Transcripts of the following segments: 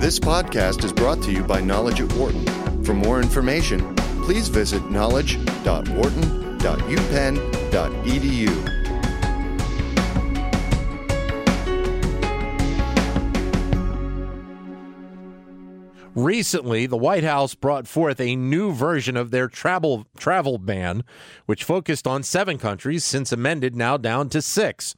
This podcast is brought to you by Knowledge at Wharton. For more information, please visit knowledge.wharton.upenn.edu. Recently, the White House brought forth a new version of their travel travel ban, which focused on seven countries, since amended now down to six.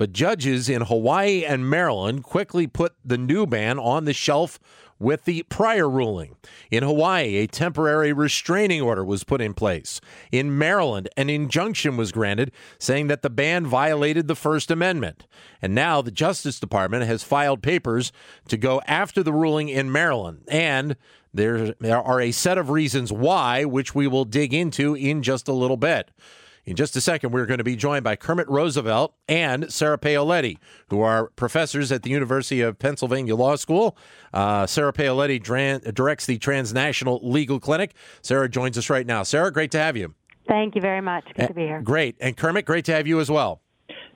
But judges in Hawaii and Maryland quickly put the new ban on the shelf with the prior ruling. In Hawaii, a temporary restraining order was put in place. In Maryland, an injunction was granted saying that the ban violated the First Amendment. And now the Justice Department has filed papers to go after the ruling in Maryland. And there, there are a set of reasons why, which we will dig into in just a little bit. In just a second, we're going to be joined by Kermit Roosevelt and Sarah Paoletti, who are professors at the University of Pennsylvania Law School. Uh, Sarah Paoletti dran- directs the Transnational Legal Clinic. Sarah joins us right now. Sarah, great to have you. Thank you very much. Good to be here. Great. And Kermit, great to have you as well.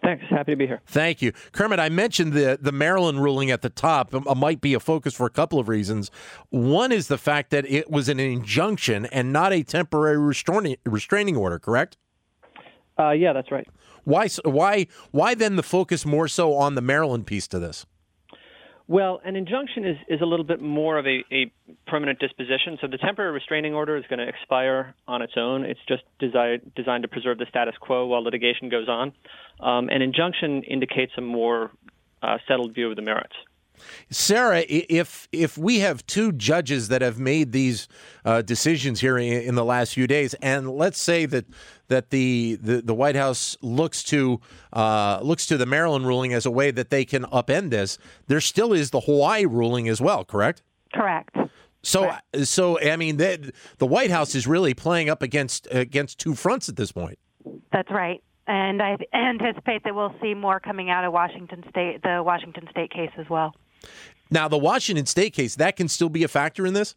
Thanks. Happy to be here. Thank you. Kermit, I mentioned the, the Maryland ruling at the top um, might be a focus for a couple of reasons. One is the fact that it was an injunction and not a temporary restraining, restraining order, correct? Uh, yeah, that's right. Why? Why? Why then the focus more so on the Maryland piece to this? Well, an injunction is, is a little bit more of a, a permanent disposition. So the temporary restraining order is going to expire on its own. It's just designed, designed to preserve the status quo while litigation goes on. Um, an injunction indicates a more uh, settled view of the merits. Sarah, if if we have two judges that have made these uh, decisions here in, in, the last few days, and let's say that that the the, the White House looks to uh, looks to the Maryland ruling as a way that they can upend this, there still is the Hawaii ruling as well, correct? Correct. So, correct. so I mean, the, the White House is really playing up against against two fronts at this point. That's right and I anticipate that we'll see more coming out of Washington State, the Washington State case as well. Now, the Washington State case, that can still be a factor in this?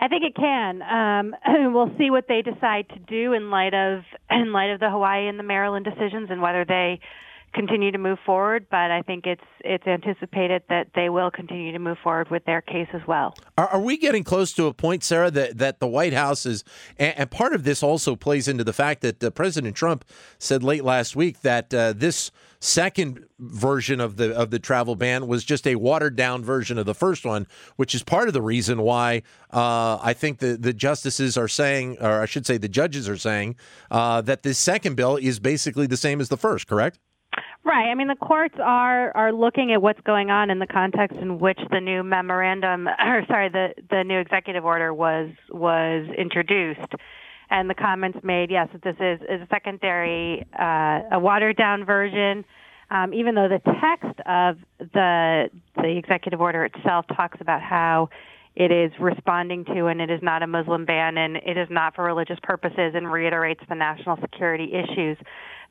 I think it can. Um, we'll see what they decide to do in light of in light of the Hawaii and the Maryland decisions, and whether they continue to move forward. But I think it's it's anticipated that they will continue to move forward with their case as well. Are, are we getting close to a point, Sarah, that that the White House is, and, and part of this also plays into the fact that uh, President Trump said late last week that uh, this second version of the of the travel ban was just a watered down version of the first one, which is part of the reason why uh, I think the the justices are saying, or I should say, the judges are saying uh, that this second bill is basically the same as the first. Correct? Right. I mean, the courts are are looking at what's going on in the context in which the new memorandum, or sorry, the the new executive order was was introduced and the comments made, yes, that this is, is a secondary, uh, a watered down version. Um, even though the text of the the executive order itself talks about how it is responding to and it is not a Muslim ban and it is not for religious purposes and reiterates the national security issues.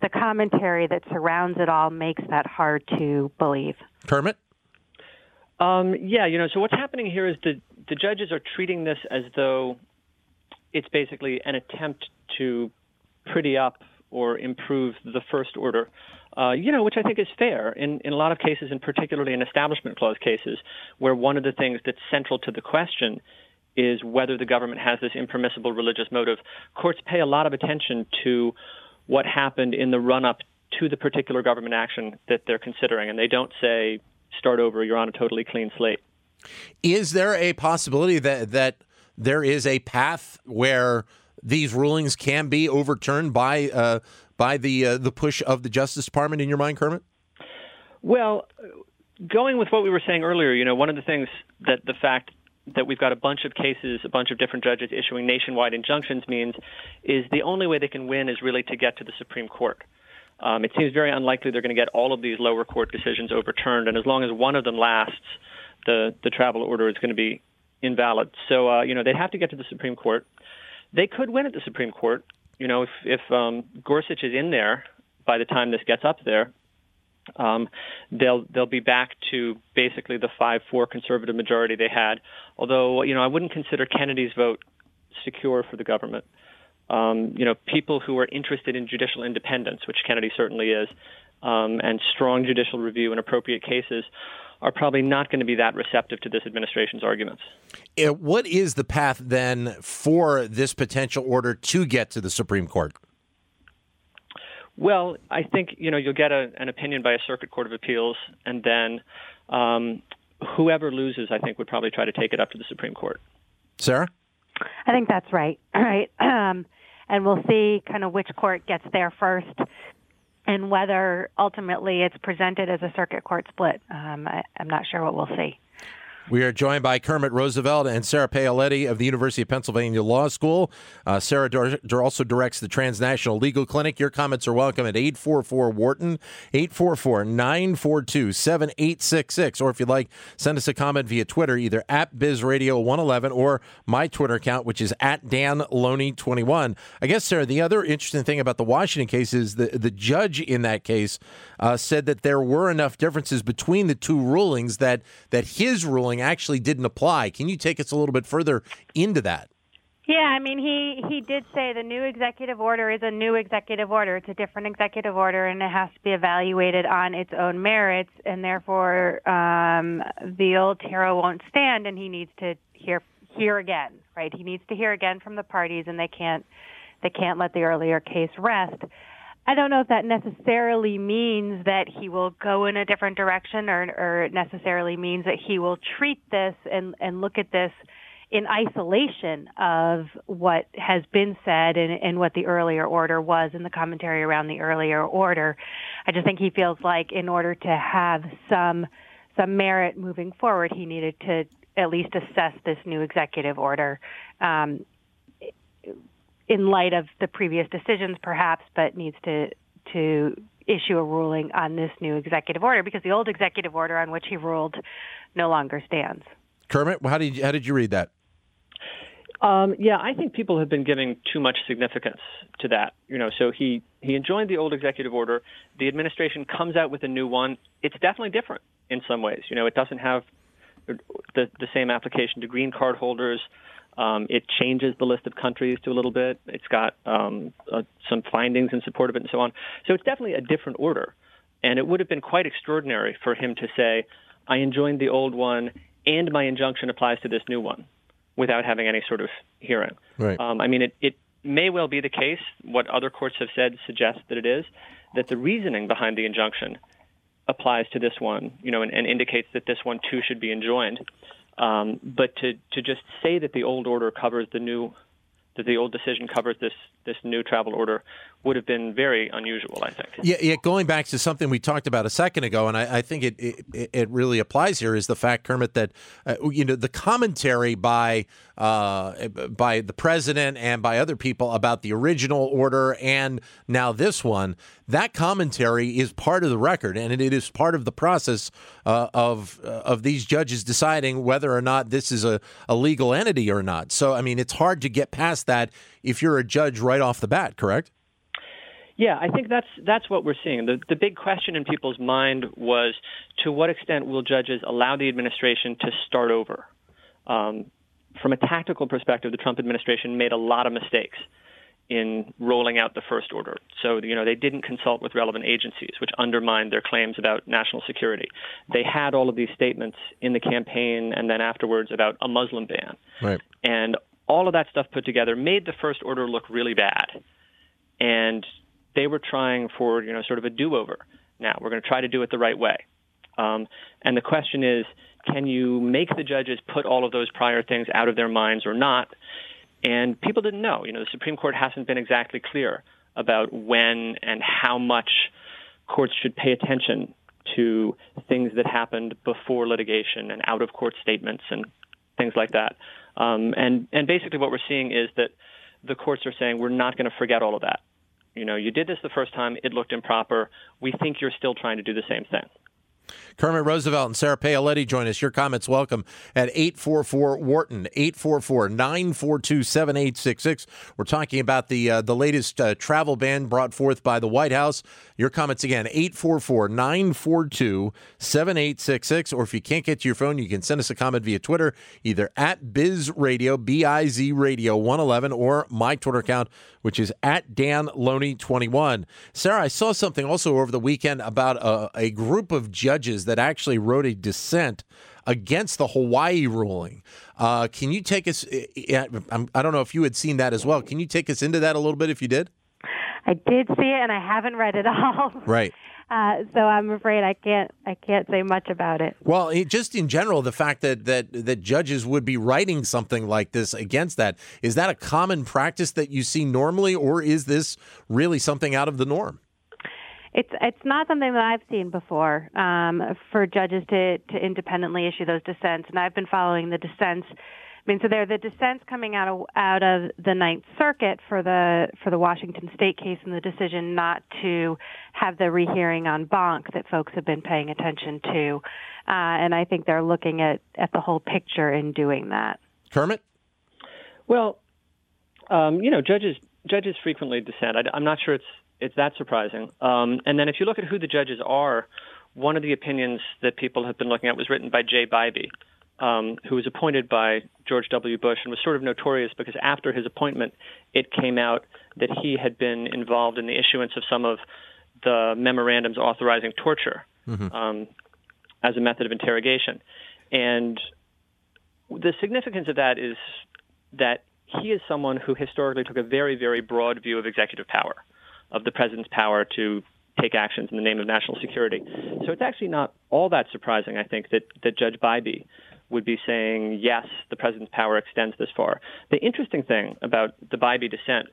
The commentary that surrounds it all makes that hard to believe. Kermit? Um, yeah, you know, so what's happening here is the, the judges are treating this as though it's basically an attempt to pretty up or improve the first order. Uh, you know, which I think is fair in, in a lot of cases, and particularly in establishment clause cases, where one of the things that's central to the question is whether the government has this impermissible religious motive. Courts pay a lot of attention to what happened in the run up to the particular government action that they're considering, and they don't say, start over, you're on a totally clean slate. Is there a possibility that, that there is a path where these rulings can be overturned by uh, by the uh, the push of the Justice Department in your mind, Kermit? Well, going with what we were saying earlier, you know, one of the things that the fact that we've got a bunch of cases, a bunch of different judges issuing nationwide injunctions means is the only way they can win is really to get to the Supreme Court. Um, it seems very unlikely they're going to get all of these lower court decisions overturned, and as long as one of them lasts, the the travel order is going to be invalid. So uh, you know they'd have to get to the Supreme Court. They could win at the Supreme Court. You know if if um, Gorsuch is in there by the time this gets up there, um, they'll they'll be back to basically the five four conservative majority they had. Although you know I wouldn't consider Kennedy's vote secure for the government. Um, you know people who are interested in judicial independence, which Kennedy certainly is, um, and strong judicial review in appropriate cases are probably not going to be that receptive to this administration's arguments. Uh, what is the path then for this potential order to get to the Supreme Court? Well, I think you know you'll get a, an opinion by a circuit court of appeals, and then um, whoever loses, I think, would probably try to take it up to the Supreme Court. Sarah, I think that's right. Right, um, and we'll see kind of which court gets there first, and whether ultimately it's presented as a circuit court split. Um, I, I'm not sure what we'll see. We are joined by Kermit Roosevelt and Sarah Paoletti of the University of Pennsylvania Law School. Uh, Sarah also directs the Transnational Legal Clinic. Your comments are welcome at 844 Wharton, 844 942 7866. Or if you'd like, send us a comment via Twitter, either at BizRadio111 or my Twitter account, which is at Dan Loney21. I guess, Sarah, the other interesting thing about the Washington case is the, the judge in that case uh, said that there were enough differences between the two rulings that, that his ruling actually didn't apply. Can you take us a little bit further into that? Yeah, I mean, he he did say the new executive order is a new executive order. It's a different executive order, and it has to be evaluated on its own merits, and therefore um, the old TRO won't stand, and he needs to hear hear again. Right? He needs to hear again from the parties, and they can't they can't let the earlier case rest. I don't know if that necessarily means that he will go in a different direction or, or necessarily means that he will treat this and, and look at this in isolation of what has been said and, and what the earlier order was and the commentary around the earlier order. I just think he feels like in order to have some some merit moving forward, he needed to at least assess this new executive order. Um, in light of the previous decisions, perhaps, but needs to to issue a ruling on this new executive order because the old executive order on which he ruled no longer stands. Kermit, how did you, how did you read that? Um, yeah, I think people have been giving too much significance to that. You know, so he he enjoined the old executive order. The administration comes out with a new one. It's definitely different in some ways. You know, it doesn't have the the same application to green card holders. Um, it changes the list of countries to a little bit. It's got um, uh, some findings in support of it and so on. So it's definitely a different order. And it would have been quite extraordinary for him to say, I enjoined the old one and my injunction applies to this new one without having any sort of hearing. Right. Um, I mean, it, it may well be the case, what other courts have said suggests that it is, that the reasoning behind the injunction applies to this one, you know, and, and indicates that this one too should be enjoined. Um, but to, to just say that the old order covers the new, that the old decision covers this this new travel order would have been very unusual, I think. Yeah, yeah going back to something we talked about a second ago, and I, I think it, it, it really applies here is the fact, Kermit, that uh, you know the commentary by uh, by the president and by other people about the original order and now this one. That commentary is part of the record, and it is part of the process uh, of uh, of these judges deciding whether or not this is a, a legal entity or not. So, I mean, it's hard to get past that if you're a judge right off the bat, correct? Yeah, I think that's that's what we're seeing. The the big question in people's mind was to what extent will judges allow the administration to start over? Um, from a tactical perspective, the Trump administration made a lot of mistakes in rolling out the first order. So, you know, they didn't consult with relevant agencies, which undermined their claims about national security. They had all of these statements in the campaign and then afterwards about a Muslim ban. Right. And all of that stuff put together made the first order look really bad. And they were trying for, you know, sort of a do-over. Now, we're going to try to do it the right way. Um, and the question is, can you make the judges put all of those prior things out of their minds or not? And people didn't know. You know, the Supreme Court hasn't been exactly clear about when and how much courts should pay attention to things that happened before litigation and out of court statements and things like that. Um, and and basically, what we're seeing is that the courts are saying we're not going to forget all of that. You know, you did this the first time; it looked improper. We think you're still trying to do the same thing. Kermit Roosevelt and Sarah Paoletti join us. Your comments welcome at 844 Wharton, 844 942 7866. We're talking about the uh, the latest uh, travel ban brought forth by the White House. Your comments again, 844 942 7866. Or if you can't get to your phone, you can send us a comment via Twitter, either at Biz Radio, B I Z Radio 111, or my Twitter account, which is at Dan Loney 21. Sarah, I saw something also over the weekend about a, a group of judges judges that actually wrote a dissent against the Hawaii ruling. Uh, can you take us? I don't know if you had seen that as well. Can you take us into that a little bit if you did? I did see it, and I haven't read it all. Right. Uh, so I'm afraid I can't I can't say much about it. Well, it, just in general, the fact that that that judges would be writing something like this against that is that a common practice that you see normally, or is this really something out of the norm? It's it's not something that I've seen before um, for judges to to independently issue those dissents, and I've been following the dissents I mean, so there are the dissents coming out of out of the Ninth Circuit for the for the Washington State case and the decision not to have the rehearing en banc that folks have been paying attention to, uh, and I think they're looking at at the whole picture in doing that. Kermit. Well, um, you know, judges judges frequently dissent. I, am not sure it's it's that surprising. Um, and then if you look at who the judges are, one of the opinions that people have been looking at was written by Jay Bybee um, who was appointed by George W. Bush and was sort of notorious because after his appointment, it came out that he had been involved in the issuance of some of the memorandums authorizing torture mm-hmm. um, as a method of interrogation. And the significance of that is that he is someone who historically took a very, very broad view of executive power, of the president's power to take actions in the name of national security. So it's actually not all that surprising, I think, that, that Judge Bybee would be saying, yes, the president's power extends this far. The interesting thing about the Bybee dissent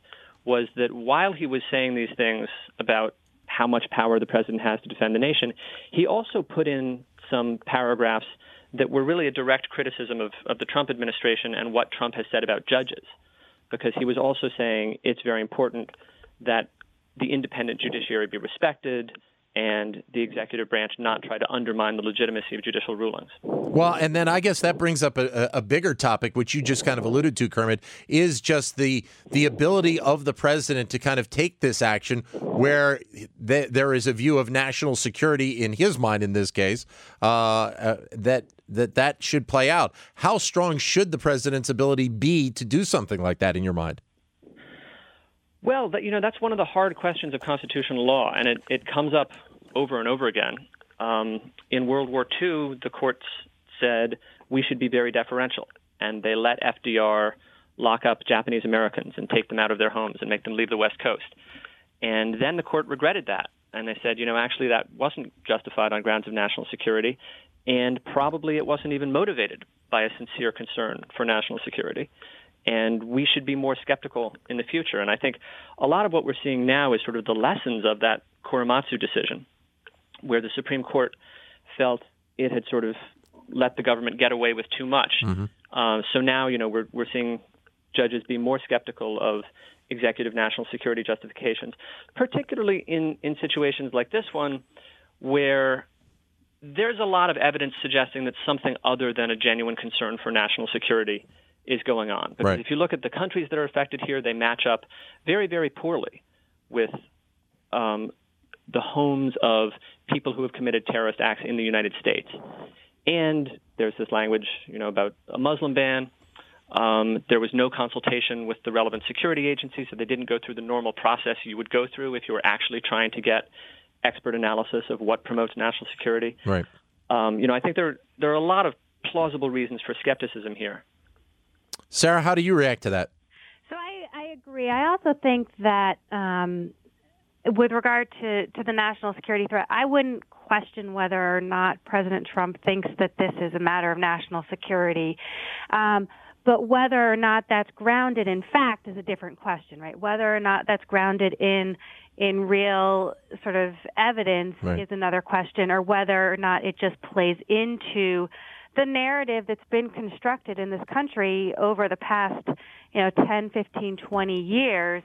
was that while he was saying these things about how much power the president has to defend the nation, he also put in some paragraphs that were really a direct criticism of, of the Trump administration and what Trump has said about judges, because he was also saying it's very important that the independent judiciary be respected, and the executive branch not try to undermine the legitimacy of judicial rulings. Well, and then I guess that brings up a, a, bigger topic, which you just kind of alluded to, Kermit, is just the the ability of the president to kind of take this action where th- there is a view of national security in his mind, in this case, uh, uh, that that that should play out. How strong should the president's ability be to do something like that in your mind? Well, you know, that's one of the hard questions of constitutional law, and it, it comes up over and over again. Um, in World War II, the courts said we should be very deferential, and they let FDR lock up Japanese Americans and take them out of their homes and make them leave the West Coast. And then the court regretted that, and they said, you know, actually that wasn't justified on grounds of national security, and probably it wasn't even motivated by a sincere concern for national security and we should be more skeptical in the future. And I think a lot of what we're seeing now is sort of the lessons of that Korematsu decision, where the Supreme Court felt it had sort of let the government get away with too much. Mm-hmm. Uh, so now, you know, we're we're seeing judges be more skeptical of executive national security justifications, particularly in in situations like this one, where there's a lot of evidence suggesting that something other than a genuine concern for national security is going on. Because right. if you look at the countries that are affected here, they match up very, very poorly with um, the homes of people who have committed terrorist acts in the United States. And there's this language, you know, about a Muslim ban. Um, there was no consultation with the relevant security agencies, so they didn't go through the normal process you would go through if you were actually trying to get expert analysis of what promotes national security. Right. Um, you know, I think there there are a lot of plausible reasons for skepticism here. Sarah, how do you react to that? So I, I agree. I also think that um, with regard to, to the national security threat, I wouldn't question whether or not President Trump thinks that this is a matter of national security. Um, but whether or not that's grounded in fact is a different question, right? Whether or not that's grounded in in real sort of evidence right. is another question, or whether or not it just plays into the narrative that's been constructed in this country over the past, you know, 10, 15, 20 years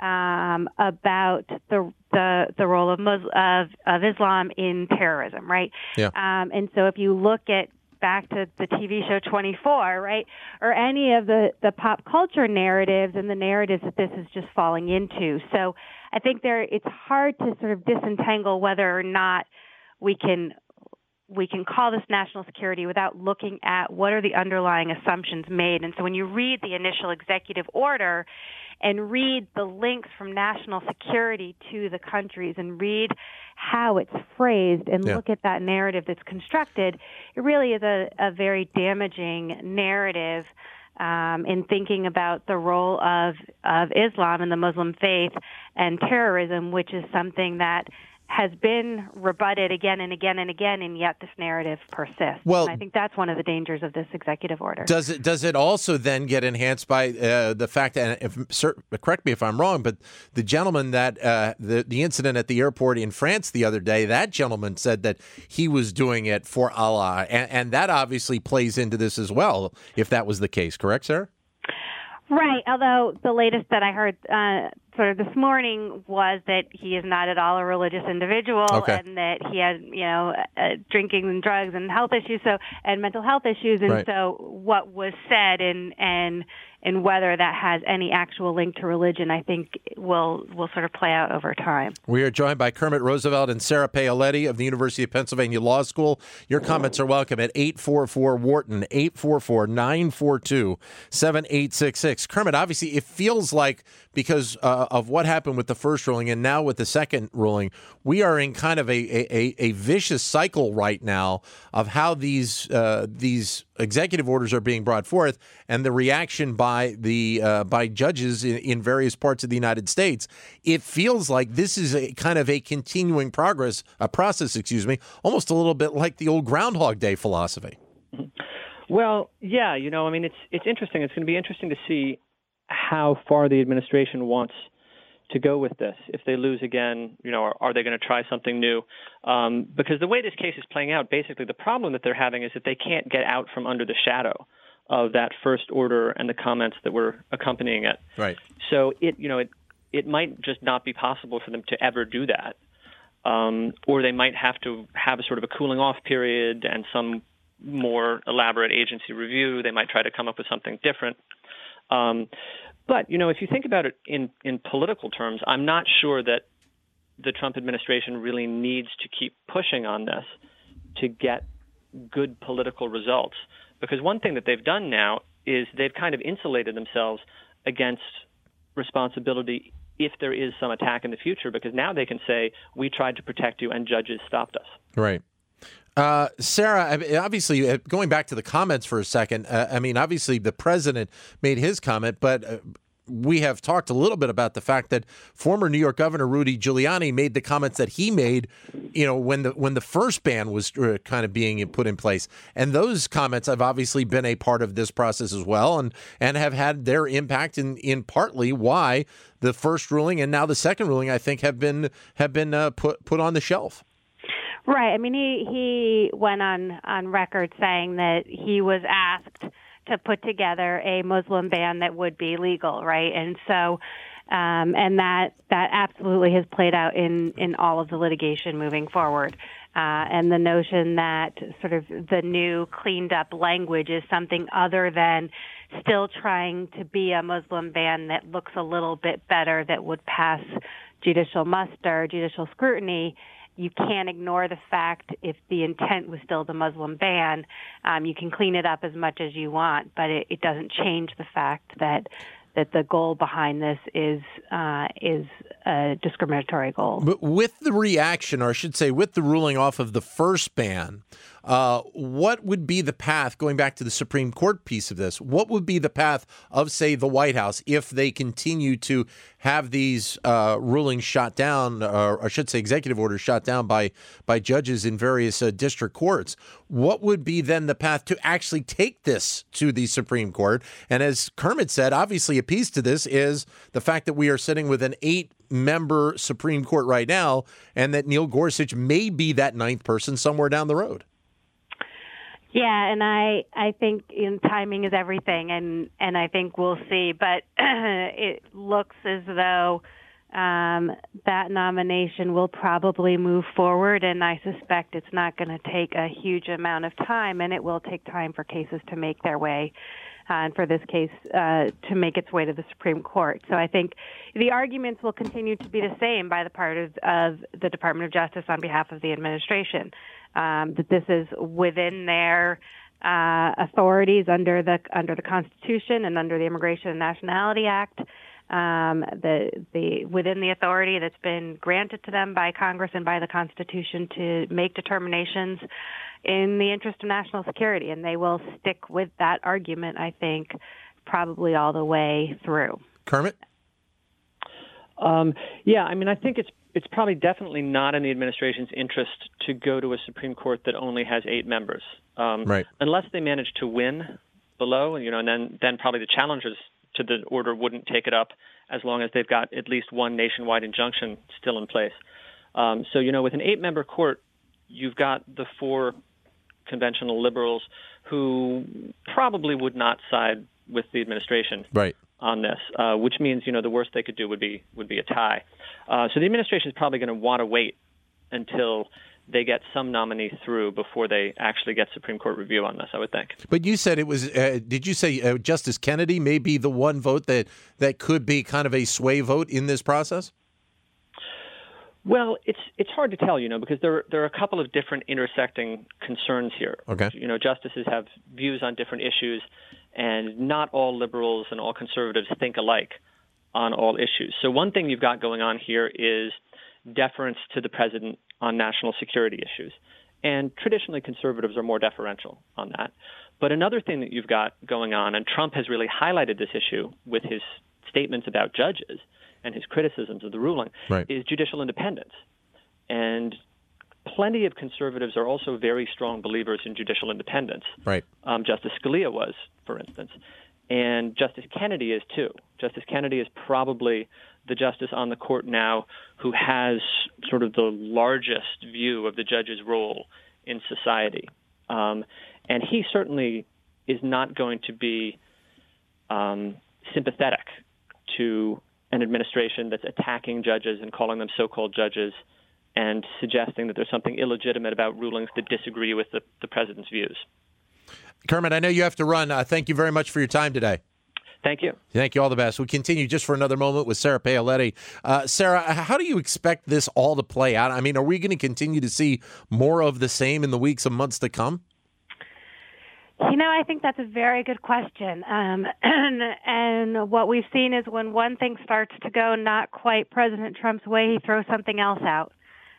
um, about the the the role of, Muslim, of of Islam in terrorism, right? Yeah. Um, and so if you look at back to the TV show 24, right, or any of the the pop culture narratives and the narratives that this is just falling into. So I think there it's hard to sort of disentangle whether or not we can we can call this national security without looking at what are the underlying assumptions made. And so when you read the initial executive order and read the links from national security to the countries and read how it's phrased and yeah. look at that narrative that's constructed, it really is a, a very damaging narrative. Um, in thinking about the role of of Islam and the Muslim faith and terrorism, which is something that has been rebutted again and again and again, and yet this narrative persists. Well, and I think that's one of the dangers of this executive order. Does it does it also then get enhanced by uh, the fact that, if, correct me if I'm wrong, but the gentleman that uh, the the incident at the airport in France the other day, that gentleman said that he was doing it for Allah, and, and that obviously plays into this as well. If that was the case, correct, sir? Right. Although the latest that I heard uh, sort of this morning was that he is not at all a religious individual okay. and that he had, you know, uh, drinking and drugs and health issues so and mental health issues and right. so what was said and and and whether that has any actual link to religion, I think will will sort of play out over time. We are joined by Kermit Roosevelt and Sarah Paoletti of the University of Pennsylvania Law School. Your comments are welcome at 844 Wharton, 844 942 7866. Kermit, obviously, it feels like because uh, of what happened with the first ruling and now with the second ruling, we are in kind of a, a, a vicious cycle right now of how these uh, these executive orders are being brought forth and the reaction by the uh, by judges in, in, various parts of the United States. It feels like this is a kind of a continuing progress, a process, excuse me, almost a little bit like the old Groundhog Day philosophy. Well, yeah, you know, I mean, it's it's interesting. It's going to be interesting to see how far the administration wants to go with this. If they lose again, you know, are, are they going to try something new? Um, because the way this case is playing out, basically, the problem that they're having is that they can't get out from under the shadow of that first order and the comments that were accompanying it. Right. So it, you know, it it might just not be possible for them to ever do that, um, or they might have to have a sort of a cooling off period and some more elaborate agency review. They might try to come up with something different. Um, but you know, if you think about it in in political terms, I'm not sure that the Trump administration really needs to keep pushing on this to get good political results. Because one thing that they've done now is they've kind of insulated themselves against responsibility if there is some attack in the future, because now they can say, we tried to protect you and judges stopped us. Right. Uh, Sarah, obviously, uh, going back to the comments for a second, uh, I mean, obviously, the president made his comment, but uh, we have talked a little bit about the fact that former New York Governor Rudy Giuliani made the comments that he made, you know, when the when the first ban was uh, kind of being put in place, and those comments have obviously been a part of this process as well, and and have had their impact in in partly why the first ruling and now the second ruling, I think, have been have been uh, put put on the shelf. Right. I mean, he he went on on record saying that he was asked to put together a Muslim ban that would be legal, right? And so, um, and that that absolutely has played out in in all of the litigation moving forward. Uh, and the notion that sort of the new cleaned up language is something other than still trying to be a Muslim ban that looks a little bit better that would pass judicial muster, judicial scrutiny you can't ignore the fact if the intent was still the Muslim ban. Um, you can clean it up as much as you want, but it, it doesn't change the fact that that the goal behind this is uh, is a discriminatory goal. But with the reaction, or I should say, with the ruling off of the first ban, uh, what would be the path, going back to the Supreme Court piece of this, what would be the path of, say, the White House if they continue to have these uh, rulings shot down, or I should say, executive orders shot down by, by judges in various uh, district courts? What would be then the path to actually take this to the Supreme Court? And as Kermit said, obviously, a piece to this is the fact that we are sitting with an eight member Supreme Court right now, and that Neil Gorsuch may be that ninth person somewhere down the road. Yeah, and I I think in timing is everything, and and I think we'll see. But it looks as though um, that nomination will probably move forward, and I suspect it's not going to take a huge amount of time, and it will take time for cases to make their way. Uh, and for this case uh, to make its way to the Supreme Court. So I think the arguments will continue to be the same by the part of, of the Department of Justice on behalf of the administration um, that this is within their uh, authorities under the under the Constitution and under the Immigration and Nationality Act. Um, the the within the authority that's been granted to them by Congress and by the Constitution to make determinations in the interest of national security, and they will stick with that argument. I think probably all the way through. Kermit. Um, yeah, I mean, I think it's it's probably definitely not in the administration's interest to go to a Supreme Court that only has eight members, um, right? Unless they manage to win below, you know, and then then probably the challengers to the order wouldn't take it up as long as they've got at least one nationwide injunction still in place. Um, so, you know, with an eight-member court, you've got the four conventional liberals who probably would not side with the administration. Right on this, uh, which means you know the worst they could do would be would be a tie. Uh, so the administration is probably going to want to wait until they get some nominee through before they actually get Supreme Court review on this. I would think. But you said it was. Uh, did you say uh, Justice Kennedy may be the one vote that that could be kind of a sway vote in this process? Well, it's it's hard to tell, you know, because there there are a couple of different intersecting concerns here. Okay. You know, justices have views on different issues, and not all liberals and all conservatives think alike on all issues. So one thing you've got going on here is deference to the president on national security issues. And traditionally conservatives are more deferential on that. But another thing that you've got going on, and Trump has really highlighted this issue with his statements about judges and his criticisms of the ruling, right. is judicial independence. And plenty of conservatives are also very strong believers in judicial independence. Right. Um, Justice Scalia was, for instance, and Justice Kennedy is too. Justice Kennedy is probably the justice on the court now who has sort of the largest view of the judge's role in society, um, and he certainly is not going to be um, sympathetic to an administration that's attacking judges and calling them so-called judges and suggesting that there's something illegitimate about rulings that disagree with the, the president's views. Kermit, I know you have to run. Uh, thank you very much for your time today. Thank you. Thank you. All the best. We continue just for another moment with Sarah Paoletti. Uh, Sarah, how do you expect this all to play out? I mean, are we going to continue to see more of the same in the weeks and months to come? You know, I think that's a very good question. Um, and, and what we've seen is when one thing starts to go not quite President Trump's way, he throws something else out.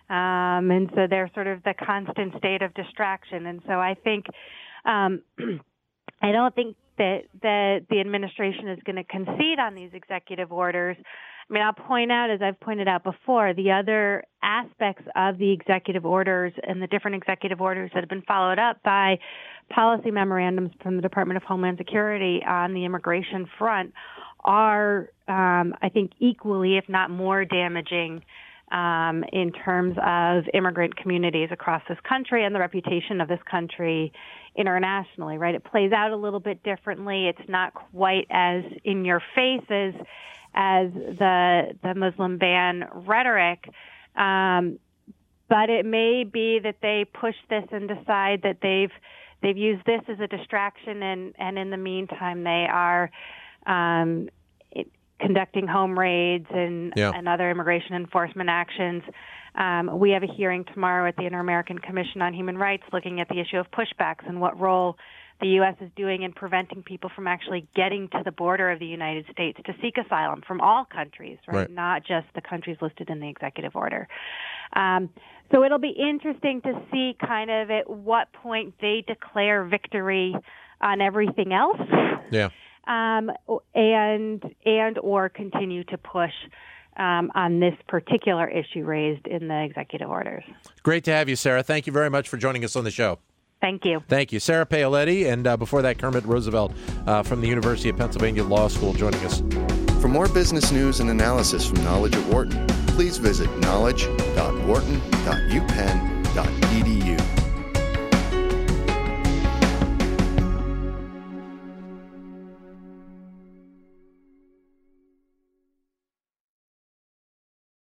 Um, and so they're sort of the constant state of distraction. And so I think, um, I don't think that that the administration is going to concede on these executive orders. I mean, I'll point out, as I've pointed out before, the other aspects of the executive orders and the different executive orders that have been followed up by policy memorandums from the Department of Homeland Security on the immigration front are, um, I think, equally, if not more damaging um, in terms of immigrant communities across this country and the reputation of this country internationally, right? It plays out a little bit differently. It's not quite as in your face as, as the, the Muslim ban rhetoric. Um, but it may be that they push this and decide that they've they've used this as a distraction and and in the meantime they are um, conducting home raids and, yeah. and other immigration enforcement actions. Um, we have a hearing tomorrow at the Inter American Commission on Human Rights looking at the issue of pushbacks and what role the U.S. is doing in preventing people from actually getting to the border of the United States to seek asylum from all countries, right? right. Not just the countries listed in the executive order. Um, so it'll be interesting to see kind of at what point they declare victory on everything else. Yeah um, and and or continue to push um, on this particular issue raised in the executive orders. Great to have you, Sarah. Thank you very much for joining us on the show. Thank you. Thank you. Sarah Paoletti, and uh, before that, Kermit Roosevelt uh, from the University of Pennsylvania Law School joining us. For more business news and analysis from Knowledge at Wharton, please visit knowledge.wharton.upenn.edu.